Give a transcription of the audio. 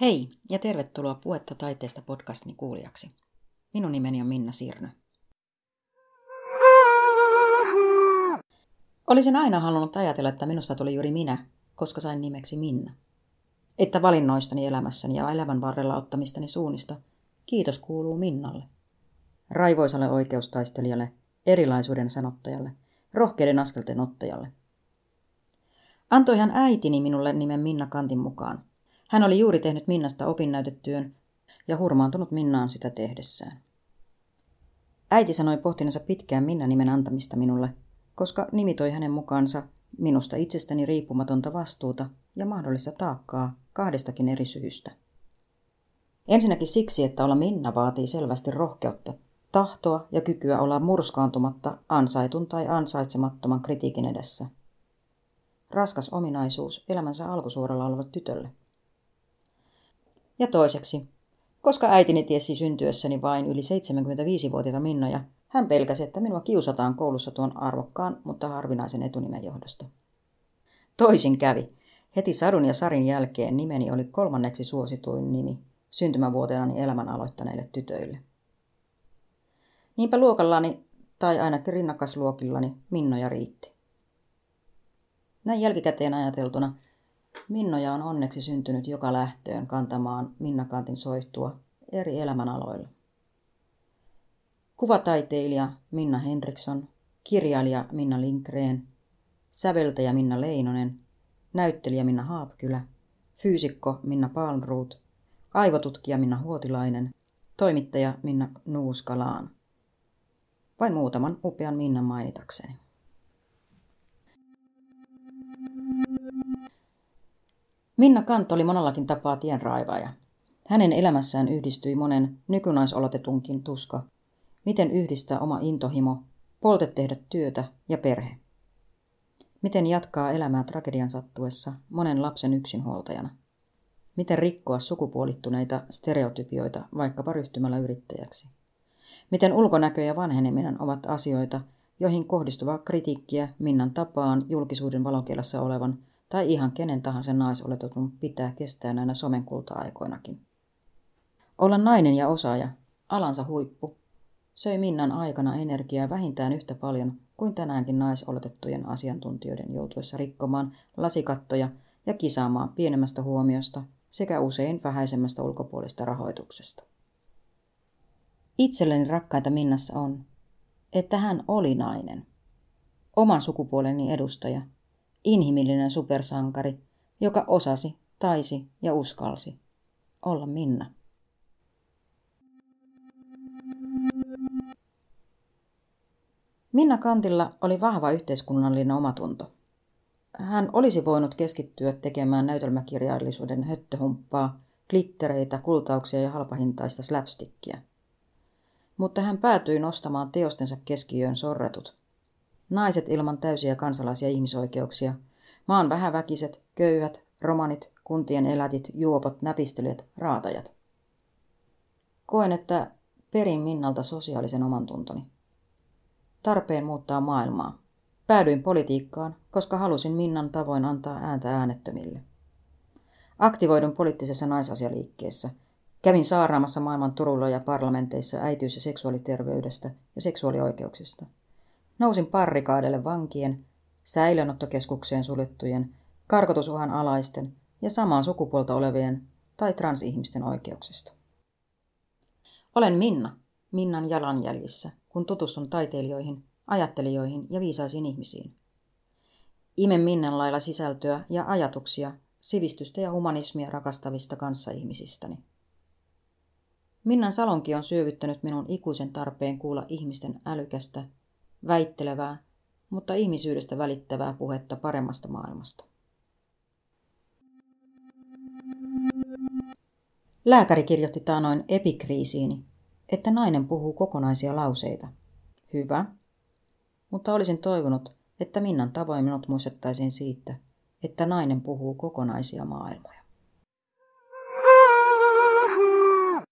Hei ja tervetuloa Puetta taiteesta podcastini kuulijaksi. Minun nimeni on Minna Sirnö. Olisin aina halunnut ajatella, että minusta tuli juuri minä, koska sain nimeksi Minna. Että valinnoistani elämässäni ja elämän varrella ottamistani suunnista kiitos kuuluu Minnalle. Raivoisalle oikeustaistelijalle, erilaisuuden sanottajalle, rohkeiden askelten ottajalle. Antoi hän äitini minulle nimen Minna Kantin mukaan – hän oli juuri tehnyt Minnasta opinnäytetyön ja hurmaantunut Minnaan sitä tehdessään. Äiti sanoi pohtinensa pitkään Minna-nimen antamista minulle, koska nimi toi hänen mukaansa minusta itsestäni riippumatonta vastuuta ja mahdollista taakkaa kahdestakin eri syystä. Ensinnäkin siksi, että olla Minna vaatii selvästi rohkeutta, tahtoa ja kykyä olla murskaantumatta ansaitun tai ansaitsemattoman kritiikin edessä. Raskas ominaisuus elämänsä alkusuoralla olevat tytölle – ja toiseksi, koska äitini tiesi syntyessäni vain yli 75-vuotiaita Minnoja, hän pelkäsi, että minua kiusataan koulussa tuon arvokkaan, mutta harvinaisen etunimen johdosta. Toisin kävi. Heti sadun ja sarin jälkeen nimeni oli kolmanneksi suosituin nimi syntymävuotenani elämän aloittaneille tytöille. Niinpä luokallani, tai ainakin rinnakasluokillani, Minnoja riitti. Näin jälkikäteen ajateltuna Minnoja on onneksi syntynyt joka lähtöön kantamaan Minnakantin soihtua eri elämänaloilla. Kuvataiteilija Minna Henriksson, kirjailija Minna Lindgren, säveltäjä Minna Leinonen, näyttelijä Minna Haapkylä, fyysikko Minna Palmruut, aivotutkija Minna Huotilainen, toimittaja Minna Nuuskalaan. Vain muutaman upean Minnan mainitakseni. Minna Kant oli monellakin tapaa tienraivaaja. Hänen elämässään yhdistyi monen nykynaisolotetunkin tuska. Miten yhdistää oma intohimo, polte tehdä työtä ja perhe. Miten jatkaa elämää tragedian sattuessa monen lapsen yksinhuoltajana. Miten rikkoa sukupuolittuneita stereotypioita vaikkapa ryhtymällä yrittäjäksi. Miten ulkonäkö ja vanheneminen ovat asioita, joihin kohdistuvaa kritiikkiä Minnan tapaan julkisuuden valokielessä olevan – tai ihan kenen tahansa naisoletetun pitää kestää näinä somen kulta-aikoinakin. Olla nainen ja osaaja, alansa huippu, söi Minnan aikana energiaa vähintään yhtä paljon kuin tänäänkin naisoletettujen asiantuntijoiden joutuessa rikkomaan lasikattoja ja kisaamaan pienemmästä huomiosta sekä usein vähäisemmästä ulkopuolista rahoituksesta. Itselleni rakkaita Minnassa on, että hän oli nainen, oman sukupuoleni edustaja – inhimillinen supersankari, joka osasi, taisi ja uskalsi olla Minna. Minna Kantilla oli vahva yhteiskunnallinen omatunto. Hän olisi voinut keskittyä tekemään näytelmäkirjallisuuden höttöhumppaa, glittereitä, kultauksia ja halpahintaista slapstickia. Mutta hän päätyi nostamaan teostensa keskiöön sorretut – naiset ilman täysiä kansalaisia ihmisoikeuksia, maan vähäväkiset, köyhät, romanit, kuntien elätit, juopot, näpistelijät, raatajat. Koen, että perin Minnalta sosiaalisen omantuntoni. Tarpeen muuttaa maailmaa. Päädyin politiikkaan, koska halusin Minnan tavoin antaa ääntä äänettömille. Aktivoidun poliittisessa naisasialiikkeessä. Kävin saaraamassa maailman turulla ja parlamenteissa äitiys- ja seksuaaliterveydestä ja seksuaalioikeuksista – Nousin parrikaadelle vankien, säilönottokeskukseen suljettujen, karkotusuhan alaisten ja samaa sukupuolta olevien tai transihmisten oikeuksista. Olen Minna, Minnan jalanjäljissä, kun tutustun taiteilijoihin, ajattelijoihin ja viisaisiin ihmisiin. Imen Minnan lailla sisältöä ja ajatuksia sivistystä ja humanismia rakastavista kanssaihmisistäni. Minnan salonki on syövyttänyt minun ikuisen tarpeen kuulla ihmisten älykästä, väittelevää, mutta ihmisyydestä välittävää puhetta paremmasta maailmasta. Lääkäri kirjoitti taanoin epikriisiini, että nainen puhuu kokonaisia lauseita. Hyvä, mutta olisin toivonut, että Minnan tavoin minut muistettaisiin siitä, että nainen puhuu kokonaisia maailmoja.